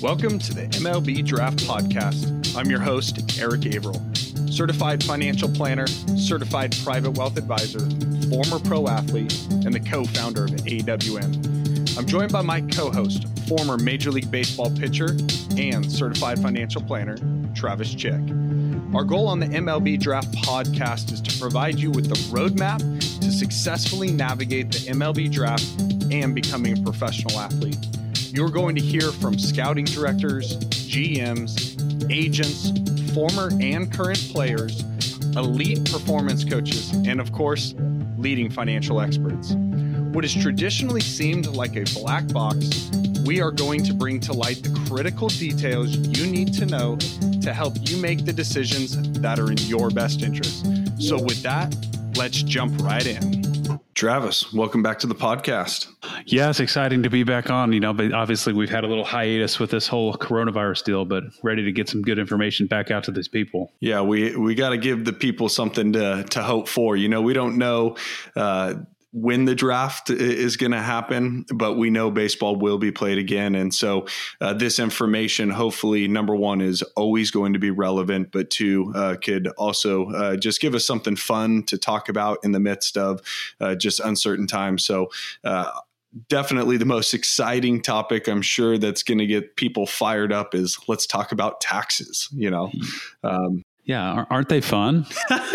Welcome to the MLB Draft Podcast. I'm your host, Eric Averill, certified financial planner, certified private wealth advisor, former pro athlete, and the co founder of AWM. I'm joined by my co host, former Major League Baseball pitcher and certified financial planner, Travis Chick. Our goal on the MLB Draft Podcast is to provide you with the roadmap to successfully navigate the MLB Draft and becoming a professional athlete. You're going to hear from scouting directors, GMs, agents, former and current players, elite performance coaches, and of course, leading financial experts. What has traditionally seemed like a black box, we are going to bring to light the critical details you need to know to help you make the decisions that are in your best interest. So, with that, let's jump right in. Travis, welcome back to the podcast. Yeah, it's exciting to be back on. You know, but obviously we've had a little hiatus with this whole coronavirus deal, but ready to get some good information back out to these people. Yeah, we we got to give the people something to to hope for. You know, we don't know. Uh, when the draft is going to happen, but we know baseball will be played again. And so uh, this information, hopefully, number one, is always going to be relevant, but two, uh, could also uh, just give us something fun to talk about in the midst of uh, just uncertain times. So, uh, definitely the most exciting topic i'm sure that's going to get people fired up is let's talk about taxes you know? Um, yeah aren't they fun?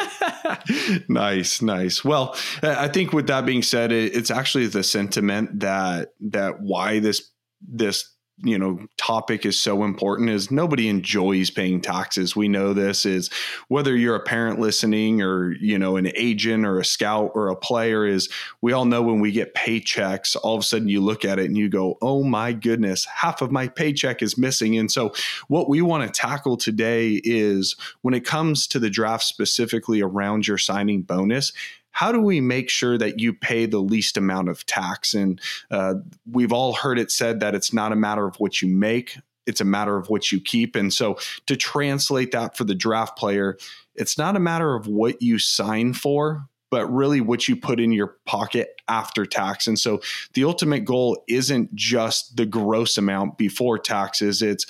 Nice, nice. Well, I think with that being said, it's actually the sentiment that that why this this you know topic is so important is nobody enjoys paying taxes. We know this is whether you're a parent listening or you know an agent or a scout or a player is we all know when we get paychecks all of a sudden you look at it and you go oh my goodness half of my paycheck is missing. And so what we want to tackle today is when it comes to the draft specifically around your signing bonus how do we make sure that you pay the least amount of tax? And uh, we've all heard it said that it's not a matter of what you make, it's a matter of what you keep. And so to translate that for the draft player, it's not a matter of what you sign for, but really what you put in your pocket after tax. And so the ultimate goal isn't just the gross amount before taxes, it's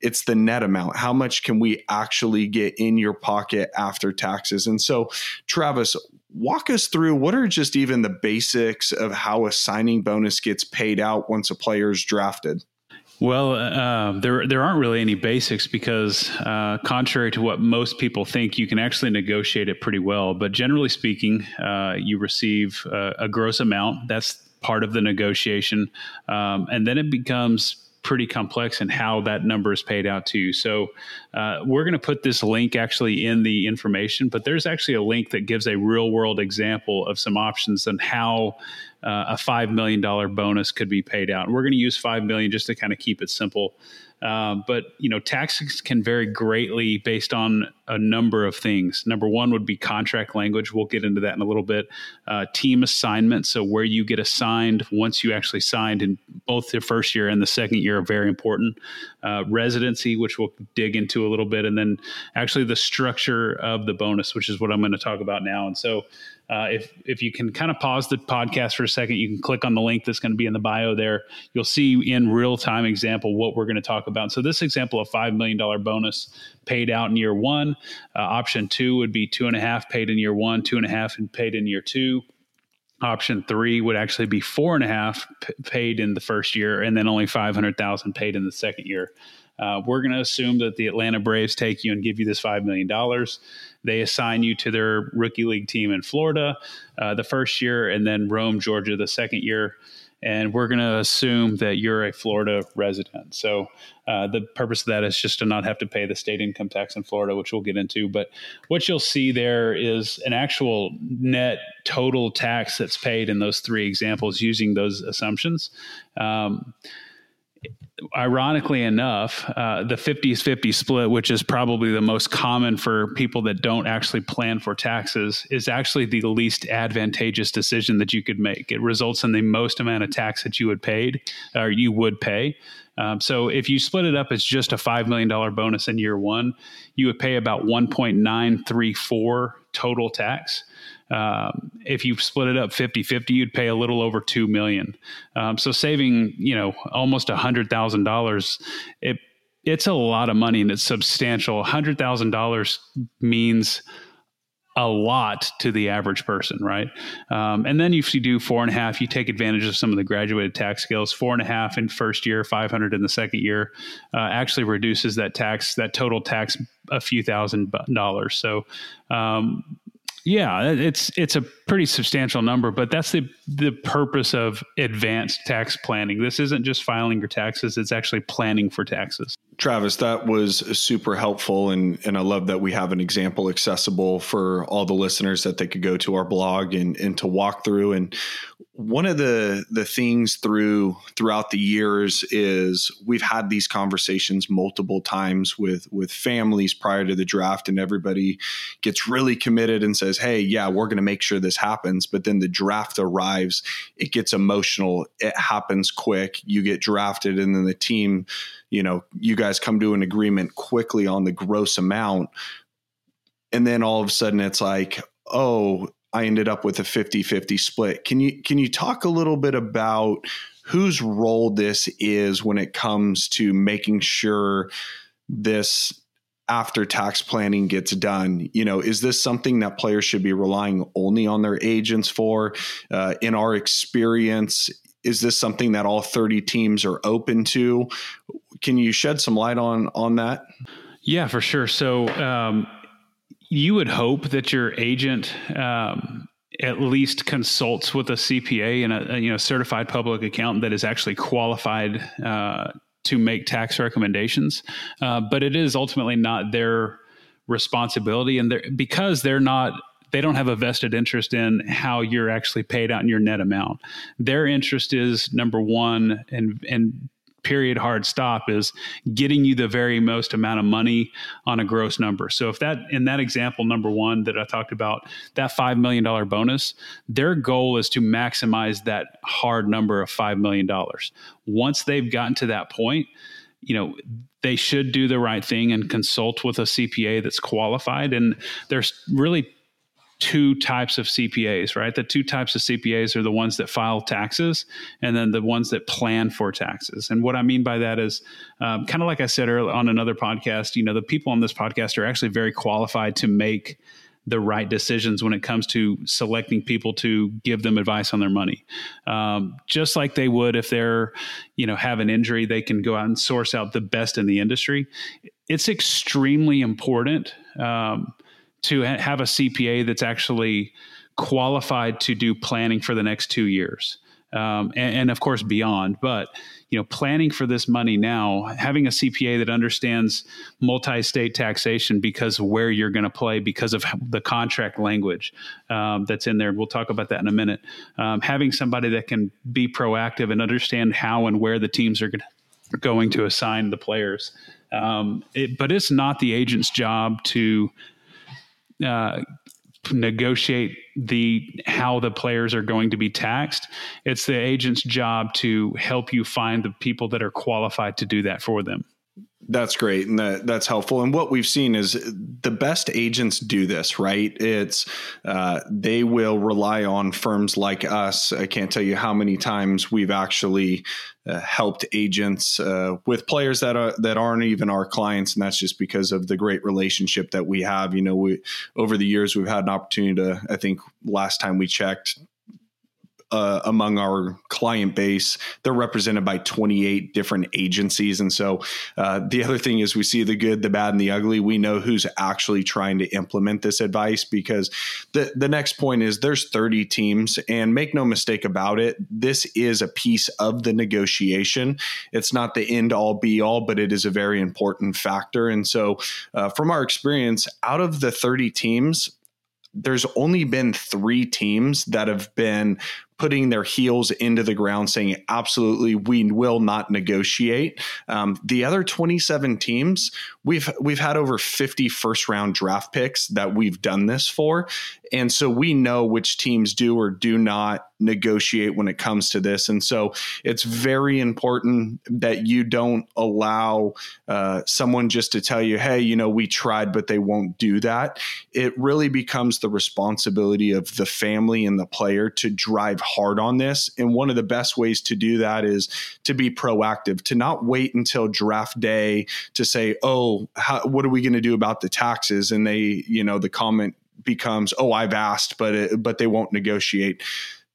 it's the net amount. How much can we actually get in your pocket after taxes? And so, Travis, walk us through what are just even the basics of how a signing bonus gets paid out once a player is drafted. Well, uh, there there aren't really any basics because, uh, contrary to what most people think, you can actually negotiate it pretty well. But generally speaking, uh, you receive a gross amount. That's part of the negotiation, um, and then it becomes pretty complex and how that number is paid out to you. So uh, we're going to put this link actually in the information, but there's actually a link that gives a real world example of some options and how uh, a $5 million bonus could be paid out. And we're going to use 5 million just to kind of keep it simple. Um, but you know, taxes can vary greatly based on a number of things. Number one would be contract language. We'll get into that in a little bit. Uh, team assignment, so where you get assigned once you actually signed in both the first year and the second year are very important. Uh, residency, which we'll dig into a little bit, and then actually the structure of the bonus, which is what I'm going to talk about now. And so uh, if if you can kind of pause the podcast for a second, you can click on the link that's going to be in the bio there. You'll see in real time example what we're going to talk about. So this example of five million dollar bonus paid out in year one. Uh, option two would be two and a half paid in year one, two and a half and paid in year two. Option three would actually be four and a half p- paid in the first year, and then only five hundred thousand paid in the second year. Uh, we're going to assume that the Atlanta Braves take you and give you this $5 million. They assign you to their rookie league team in Florida uh, the first year, and then Rome, Georgia, the second year. And we're going to assume that you're a Florida resident. So uh, the purpose of that is just to not have to pay the state income tax in Florida, which we'll get into. But what you'll see there is an actual net total tax that's paid in those three examples using those assumptions. Um, ironically enough, uh, the 50s 50 split, which is probably the most common for people that don't actually plan for taxes, is actually the least advantageous decision that you could make. It results in the most amount of tax that you would paid or you would pay. Um, so if you split it up as just a $5 million bonus in year one, you would pay about 1.934 total tax. Um, if you split it up 50 50, you'd pay a little over 2 million. Um, so saving, you know, almost $100,000, it, it's a lot of money and it's substantial. $100,000 means a lot to the average person, right? Um, and then if you do four and a half, you take advantage of some of the graduated tax skills. Four and a half in first year, five hundred in the second year, uh, actually reduces that tax, that total tax, a few thousand dollars. So um, yeah, it's it's a pretty substantial number, but that's the the purpose of advanced tax planning. This isn't just filing your taxes; it's actually planning for taxes. Travis, that was super helpful, and and I love that we have an example accessible for all the listeners that they could go to our blog and and to walk through. And one of the the things through throughout the years is we've had these conversations multiple times with with families prior to the draft and everybody gets really committed and says hey yeah we're going to make sure this happens but then the draft arrives it gets emotional it happens quick you get drafted and then the team you know you guys come to an agreement quickly on the gross amount. And then all of a sudden it's like oh I ended up with a 50-50 split. Can you can you talk a little bit about whose role this is when it comes to making sure this after tax planning gets done? You know is this something that players should be relying only on their agents for? Uh, in our experience is this something that all 30 teams are open to can you shed some light on on that yeah for sure so um, you would hope that your agent um, at least consults with a CPA and a, a, you know certified public accountant that is actually qualified uh, to make tax recommendations. Uh, but it is ultimately not their responsibility, and they're, because they're not they don't have a vested interest in how you're actually paid out in your net amount. Their interest is number one, and and period hard stop is getting you the very most amount of money on a gross number. So if that in that example number 1 that I talked about, that 5 million dollar bonus, their goal is to maximize that hard number of 5 million dollars. Once they've gotten to that point, you know, they should do the right thing and consult with a CPA that's qualified and there's really two types of CPAs, right? The two types of CPAs are the ones that file taxes and then the ones that plan for taxes. And what I mean by that is um, kind of like I said earlier on another podcast, you know, the people on this podcast are actually very qualified to make the right decisions when it comes to selecting people to give them advice on their money. Um, just like they would if they're, you know, have an injury, they can go out and source out the best in the industry. It's extremely important. Um, to ha- have a CPA that's actually qualified to do planning for the next two years. Um, and, and, of course beyond. But you know, planning for this money now, having a CPA that understands multi-state taxation because where you're going to play, because of the contract language um, that's in there. We'll talk about that in a minute. Um, having somebody that can be proactive and understand how and where the teams are going to assign the players. Um, it, but it's not the agent's job to uh, negotiate the how the players are going to be taxed. It's the agent's job to help you find the people that are qualified to do that for them. That's great, and that that's helpful. And what we've seen is the best agents do this, right? It's uh, they will rely on firms like us. I can't tell you how many times we've actually uh, helped agents uh, with players that are that aren't even our clients, and that's just because of the great relationship that we have. You know, we over the years we've had an opportunity to. I think last time we checked, uh, among our client base, they're represented by 28 different agencies. And so uh, the other thing is we see the good, the bad, and the ugly. We know who's actually trying to implement this advice because the, the next point is there's 30 teams. And make no mistake about it, this is a piece of the negotiation. It's not the end all be all, but it is a very important factor. And so, uh, from our experience, out of the 30 teams, there's only been three teams that have been putting their heels into the ground, saying, absolutely, we will not negotiate. Um, the other 27 teams, we've we've had over 50 first round draft picks that we've done this for. And so we know which teams do or do not negotiate when it comes to this. And so it's very important that you don't allow uh, someone just to tell you, hey, you know, we tried, but they won't do that. It really becomes the responsibility of the family and the player to drive hard on this. And one of the best ways to do that is to be proactive, to not wait until draft day to say, oh, how, what are we going to do about the taxes? And they, you know, the comment becomes, oh, I've asked, but it, but they won't negotiate.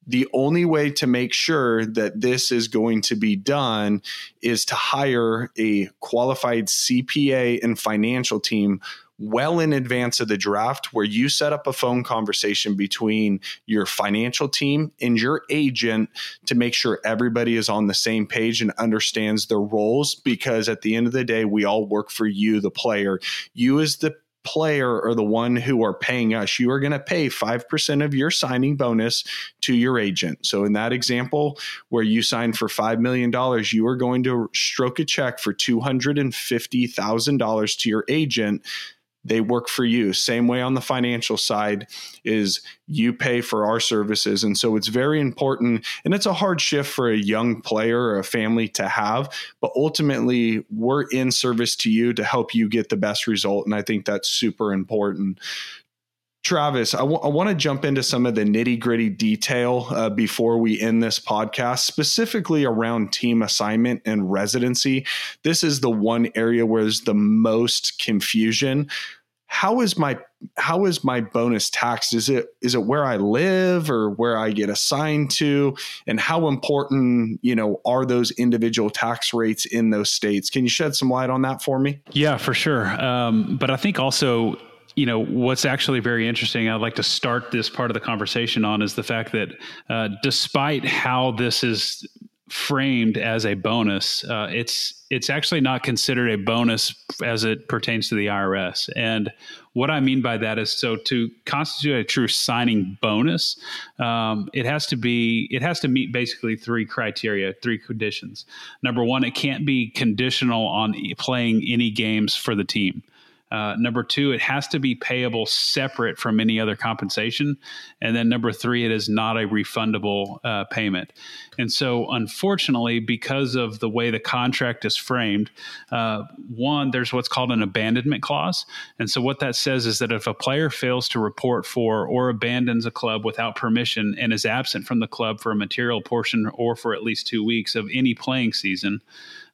The only way to make sure that this is going to be done is to hire a qualified CPA and financial team well in advance of the draft where you set up a phone conversation between your financial team and your agent to make sure everybody is on the same page and understands their roles because at the end of the day we all work for you the player. You as the player or the one who are paying us, you are going to pay 5% of your signing bonus to your agent. So, in that example, where you sign for $5 million, you are going to stroke a check for $250,000 to your agent they work for you. Same way on the financial side is you pay for our services. And so it's very important. And it's a hard shift for a young player or a family to have. But ultimately, we're in service to you to help you get the best result. And I think that's super important. Travis, I, w- I want to jump into some of the nitty gritty detail uh, before we end this podcast, specifically around team assignment and residency. This is the one area where there's the most confusion. How is my how is my bonus taxed? Is it is it where I live or where I get assigned to? And how important, you know, are those individual tax rates in those states? Can you shed some light on that for me? Yeah, for sure. Um, but I think also you know what's actually very interesting i'd like to start this part of the conversation on is the fact that uh, despite how this is framed as a bonus uh, it's it's actually not considered a bonus as it pertains to the irs and what i mean by that is so to constitute a true signing bonus um, it has to be it has to meet basically three criteria three conditions. Number one it can't be conditional on playing any games for the team uh, number two, it has to be payable separate from any other compensation. And then number three, it is not a refundable uh, payment. And so, unfortunately, because of the way the contract is framed, uh, one, there's what's called an abandonment clause. And so, what that says is that if a player fails to report for or abandons a club without permission and is absent from the club for a material portion or for at least two weeks of any playing season,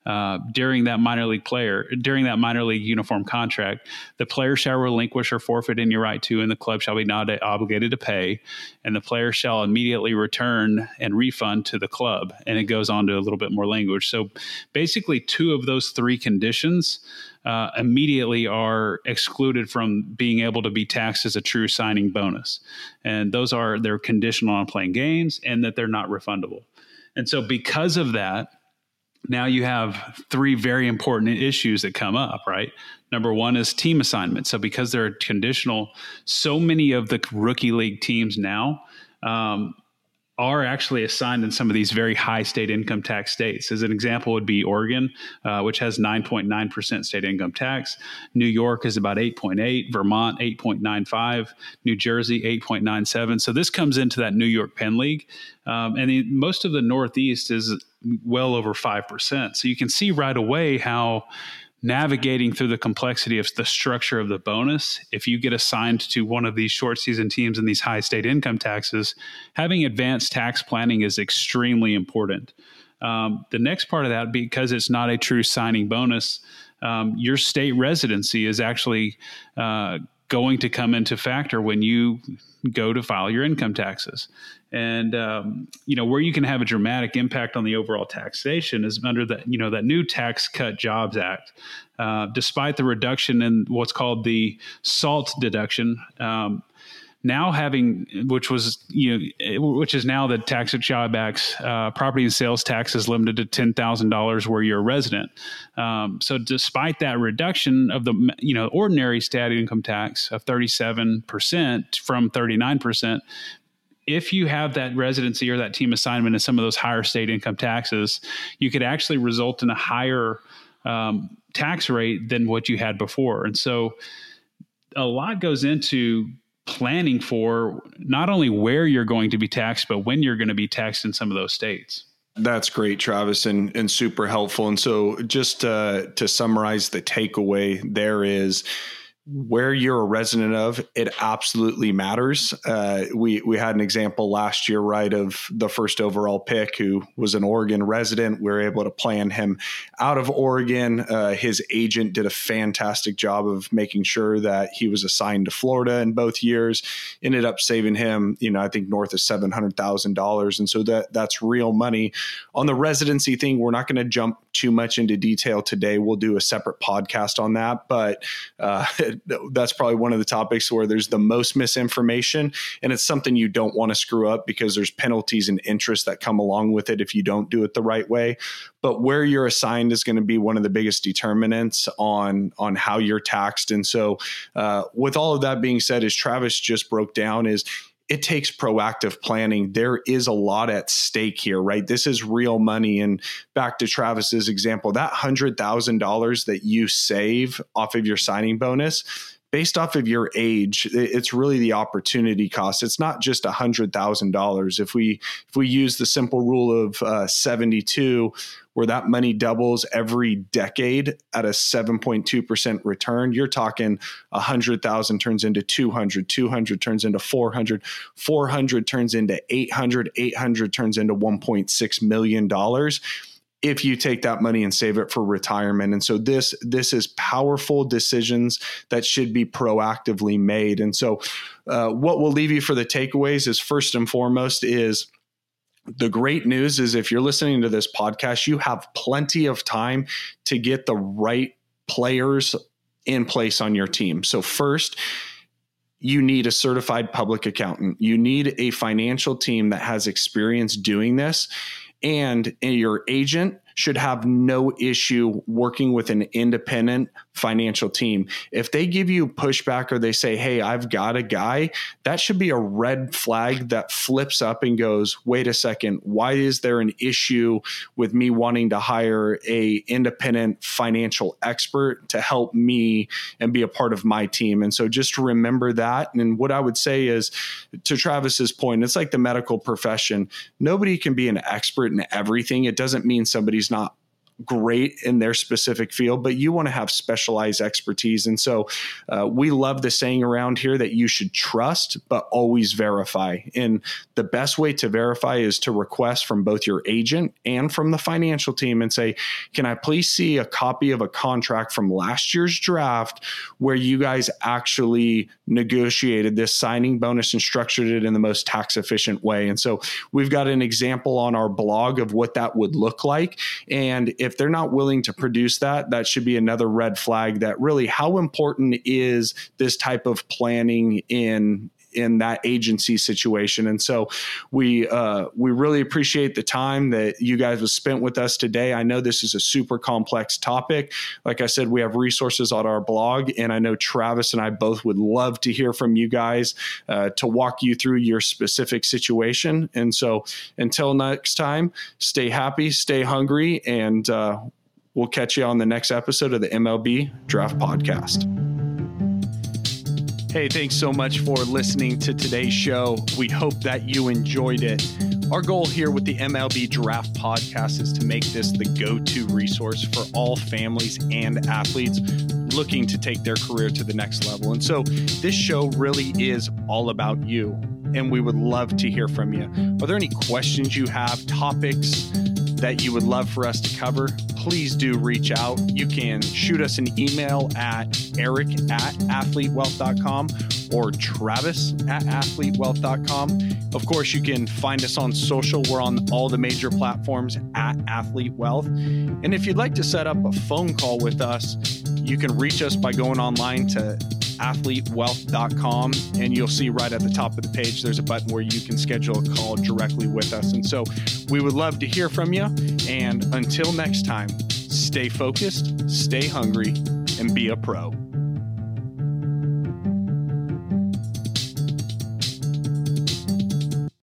uh, during that minor league player during that minor league uniform contract, the player shall relinquish or forfeit any right to, and the club shall be not obligated to pay, and the player shall immediately return and refund to the club. And it goes on to a little bit more language. So basically, two of those three conditions. Uh, immediately are excluded from being able to be taxed as a true signing bonus. And those are they're conditional on playing games and that they're not refundable. And so because of that, now you have three very important issues that come up, right? Number one is team assignment. So because they're conditional, so many of the rookie league teams now um, are actually assigned in some of these very high state income tax states. As an example, would be Oregon, uh, which has 9.9% state income tax. New York is about 8.8, Vermont 8.95, New Jersey 8.97. So this comes into that New York Penn League, um, and the, most of the Northeast is well over 5%. So you can see right away how navigating through the complexity of the structure of the bonus, if you get assigned to one of these short season teams and these high state income taxes, having advanced tax planning is extremely important. Um, the next part of that, because it's not a true signing bonus, um, your state residency is actually uh, going to come into factor when you go to file your income taxes. And um, you know where you can have a dramatic impact on the overall taxation is under that you know that new Tax Cut Jobs Act. Uh, despite the reduction in what's called the SALT deduction, um, now having which was you know which is now the tax at acts uh, property and sales tax is limited to ten thousand dollars where you're a resident. Um, so despite that reduction of the you know ordinary stat income tax of thirty seven percent from thirty nine percent. If you have that residency or that team assignment in some of those higher state income taxes, you could actually result in a higher um, tax rate than what you had before. And so a lot goes into planning for not only where you're going to be taxed, but when you're going to be taxed in some of those states. That's great, Travis, and, and super helpful. And so, just uh, to summarize the takeaway, there is where you're a resident of, it absolutely matters. Uh, we we had an example last year, right, of the first overall pick who was an Oregon resident. We were able to plan him out of Oregon. Uh, his agent did a fantastic job of making sure that he was assigned to Florida in both years. Ended up saving him, you know, I think north of seven hundred thousand dollars, and so that that's real money. On the residency thing, we're not going to jump too much into detail today. We'll do a separate podcast on that, but. Uh, that's probably one of the topics where there's the most misinformation and it's something you don't want to screw up because there's penalties and interest that come along with it if you don't do it the right way but where you're assigned is going to be one of the biggest determinants on on how you're taxed and so uh, with all of that being said as travis just broke down is it takes proactive planning. There is a lot at stake here, right? This is real money. And back to Travis's example, that $100,000 that you save off of your signing bonus, based off of your age, it's really the opportunity cost. It's not just a hundred thousand dollars. If we if we use the simple rule of uh, seventy two, where that money doubles every decade at a seven point two percent return, you're talking a hundred thousand turns into 200, 200 turns into 400, 400 turns into 800, 800 turns into 1.6 million dollars if you take that money and save it for retirement. And so this this is powerful decisions that should be proactively made. And so uh, what we'll leave you for the takeaways is first and foremost is the great news is if you're listening to this podcast you have plenty of time to get the right players in place on your team. So first you need a certified public accountant. You need a financial team that has experience doing this and your agent should have no issue working with an independent financial team. If they give you pushback or they say, Hey, I've got a guy, that should be a red flag that flips up and goes, wait a second, why is there an issue with me wanting to hire a independent financial expert to help me and be a part of my team? And so just remember that. And what I would say is to Travis's point, it's like the medical profession. Nobody can be an expert in everything. It doesn't mean somebody's not great in their specific field, but you want to have specialized expertise. And so uh, we love the saying around here that you should trust, but always verify. And the best way to verify is to request from both your agent and from the financial team and say, Can I please see a copy of a contract from last year's draft where you guys actually negotiated this signing bonus and structured it in the most tax efficient way? And so we've got an example on our blog of what that would look like. And if if they're not willing to produce that, that should be another red flag that really how important is this type of planning in in that agency situation. And so we uh, we really appreciate the time that you guys have spent with us today. I know this is a super complex topic. Like I said, we have resources on our blog, and I know Travis and I both would love to hear from you guys uh, to walk you through your specific situation. And so until next time, stay happy, stay hungry, and uh, we'll catch you on the next episode of the MLB Draft Podcast. Hey, thanks so much for listening to today's show. We hope that you enjoyed it. Our goal here with the MLB Draft Podcast is to make this the go to resource for all families and athletes looking to take their career to the next level. And so this show really is all about you, and we would love to hear from you. Are there any questions you have, topics? That you would love for us to cover, please do reach out. You can shoot us an email at eric at athletewealth.com or travis at athletewealth.com. Of course, you can find us on social. We're on all the major platforms at Athlete Wealth. And if you'd like to set up a phone call with us, you can reach us by going online to athletewealth.com and you'll see right at the top of the page there's a button where you can schedule a call directly with us. And so we would love to hear from you. And until next time, stay focused, stay hungry, and be a pro.